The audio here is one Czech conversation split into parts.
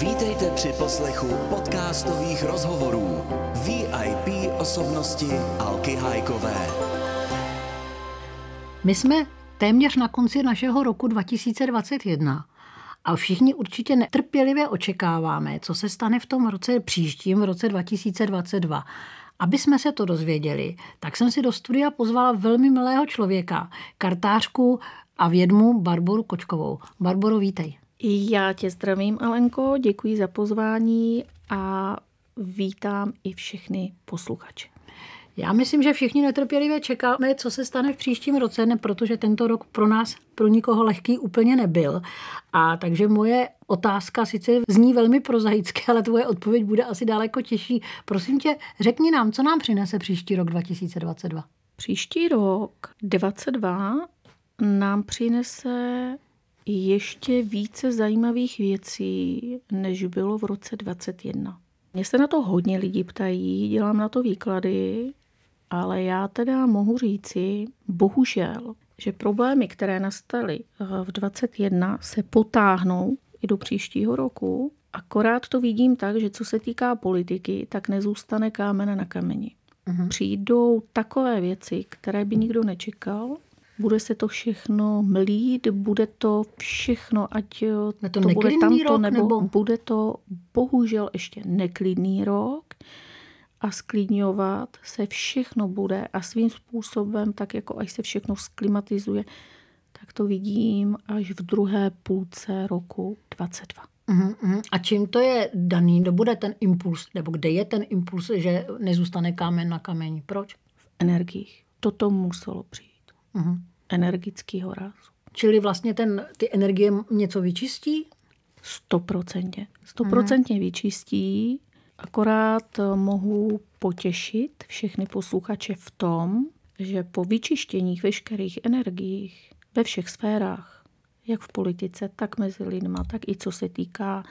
Vítejte při poslechu podcastových rozhovorů VIP osobnosti Alky Hajkové. My jsme téměř na konci našeho roku 2021 a všichni určitě netrpělivě očekáváme, co se stane v tom roce příštím, v roce 2022. Aby jsme se to dozvěděli, tak jsem si do studia pozvala velmi milého člověka, kartářku a vědmu Barboru Kočkovou. Barboro, vítej. Já tě zdravím, Alenko, děkuji za pozvání a vítám i všechny posluchače. Já myslím, že všichni netrpělivě čekáme, co se stane v příštím roce, ne, protože tento rok pro nás, pro nikoho lehký úplně nebyl. A takže moje otázka sice zní velmi prozaicky, ale tvoje odpověď bude asi daleko těžší. Prosím tě, řekni nám, co nám přinese příští rok 2022. Příští rok 2022 nám přinese ještě více zajímavých věcí, než bylo v roce 2021. Mně se na to hodně lidí ptají, dělám na to výklady, ale já teda mohu říci, bohužel, že problémy, které nastaly eh, v 21, se potáhnou i do příštího roku. Akorát to vidím tak, že co se týká politiky, tak nezůstane kámen na kameni. Uh-huh. Přijdou takové věci, které by nikdo nečekal, bude se to všechno mlít, bude to všechno, ať Je to, to bude tamto, rok, nebo, nebo bude to bohužel ještě neklidný rok a sklidňovat se všechno bude a svým způsobem, tak jako až se všechno sklimatizuje, tak to vidím až v druhé půlce roku 22. Uh-huh. A čím to je daný? Kdo bude ten impuls? Nebo kde je ten impuls, že nezůstane kámen na kameni? Proč? V energiích. Toto muselo přijít. Uh-huh. Energického rázu. Čili vlastně ten, ty energie něco vyčistí? Stoprocentně. Stoprocentně uh-huh. vyčistí. Akorát mohu potěšit všechny posluchače v tom, že po vyčištění veškerých energiích ve všech sférách, jak v politice, tak mezi lidma, tak i co se týká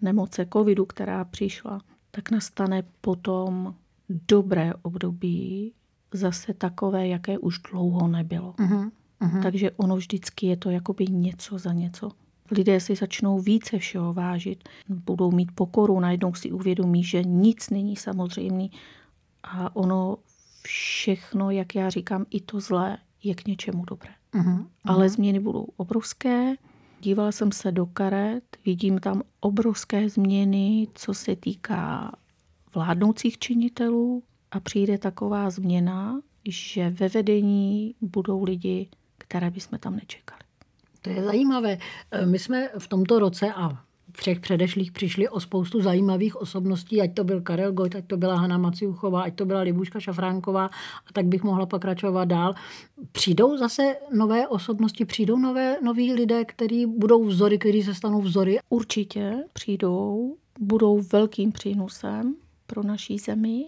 nemoce covidu, která přišla, tak nastane potom dobré období, zase takové, jaké už dlouho nebylo. Uh-huh, uh-huh. Takže ono vždycky je to jakoby něco za něco. Lidé si začnou více všeho vážit, budou mít pokoru, najednou si uvědomí, že nic není samozřejmý a ono všechno, jak já říkám, i to zlé je k něčemu dobré. Uh-huh, Ale změny budou obrovské. Dívala jsem se do karet, vidím tam obrovské změny, co se týká vládnoucích činitelů, a přijde taková změna, že ve vedení budou lidi, které bychom tam nečekali. To je zajímavé. E, my jsme v tomto roce a třech předešlých přišli o spoustu zajímavých osobností, ať to byl Karel Gojt, ať to byla Hanna Maciuchová, ať to byla Libuška Šafránková a tak bych mohla pokračovat dál. Přijdou zase nové osobnosti, přijdou nové, noví lidé, kteří budou vzory, kteří se stanou vzory? Určitě přijdou, budou velkým přínosem pro naší zemi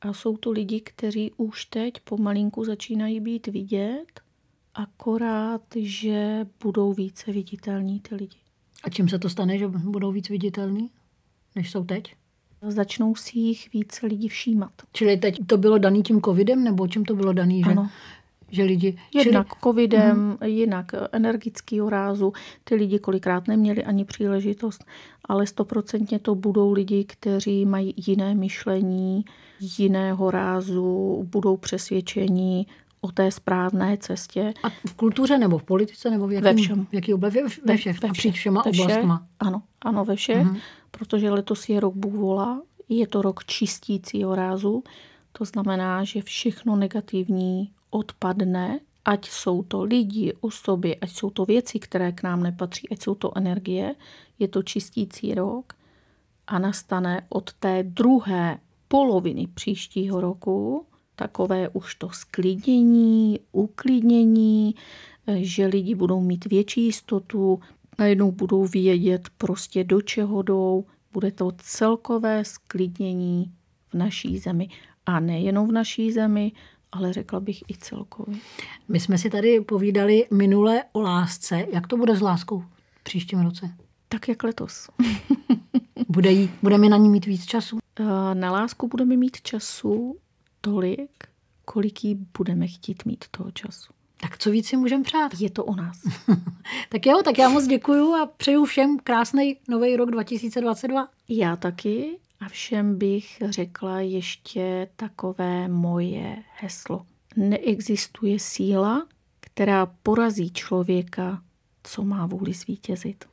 a jsou to lidi, kteří už teď pomalinku začínají být vidět, akorát, že budou více viditelní ty lidi. A čím se to stane, že budou víc viditelní, než jsou teď? Začnou si jich více lidi všímat. Čili teď to bylo daný tím covidem, nebo čím to bylo daný? Že? Ano, že lidi... Jednak Čili... covidem, uh-huh. jinak energického rázu. Ty lidi kolikrát neměli ani příležitost, ale stoprocentně to budou lidi, kteří mají jiné myšlení, jiného rázu, budou přesvědčení o té správné cestě. A v kultuře nebo v politice nebo v jakém, ve všem. V jaký oblasti? Ve, ve všech, ve všech. všema ve všech, oblastma. Ano, ano, ve všech, uh-huh. protože letos je rok Bůh je to rok čistícího rázu, to znamená, že všechno negativní odpadne, ať jsou to lidi, osoby, ať jsou to věci, které k nám nepatří, ať jsou to energie, je to čistící rok a nastane od té druhé poloviny příštího roku takové už to sklidnění, uklidnění, že lidi budou mít větší jistotu, najednou budou vědět prostě do čeho jdou, bude to celkové sklidnění v naší zemi. A nejenom v naší zemi, ale řekla bych i celkově. My jsme si tady povídali minule o lásce. Jak to bude s láskou v příštím roce? Tak jak letos. bude jí, budeme na ní mít víc času? Eh, na lásku budeme mít času tolik, kolik jí budeme chtít mít toho času. Tak co víc si můžeme přát? Je to o nás. tak jo, tak já moc děkuju a přeju všem krásný nový rok 2022. Já taky a všem bych řekla ještě takové moje heslo. Neexistuje síla, která porazí člověka, co má vůli zvítězit.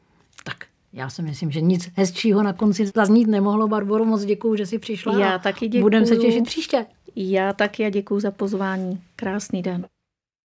Tak, já si myslím, že nic hezčího na konci zaznít nemohlo. Barboro, moc děkuji, že jsi přišla. Já taky děkuji. Budeme se těšit příště. Já taky a děkuji za pozvání. Krásný den.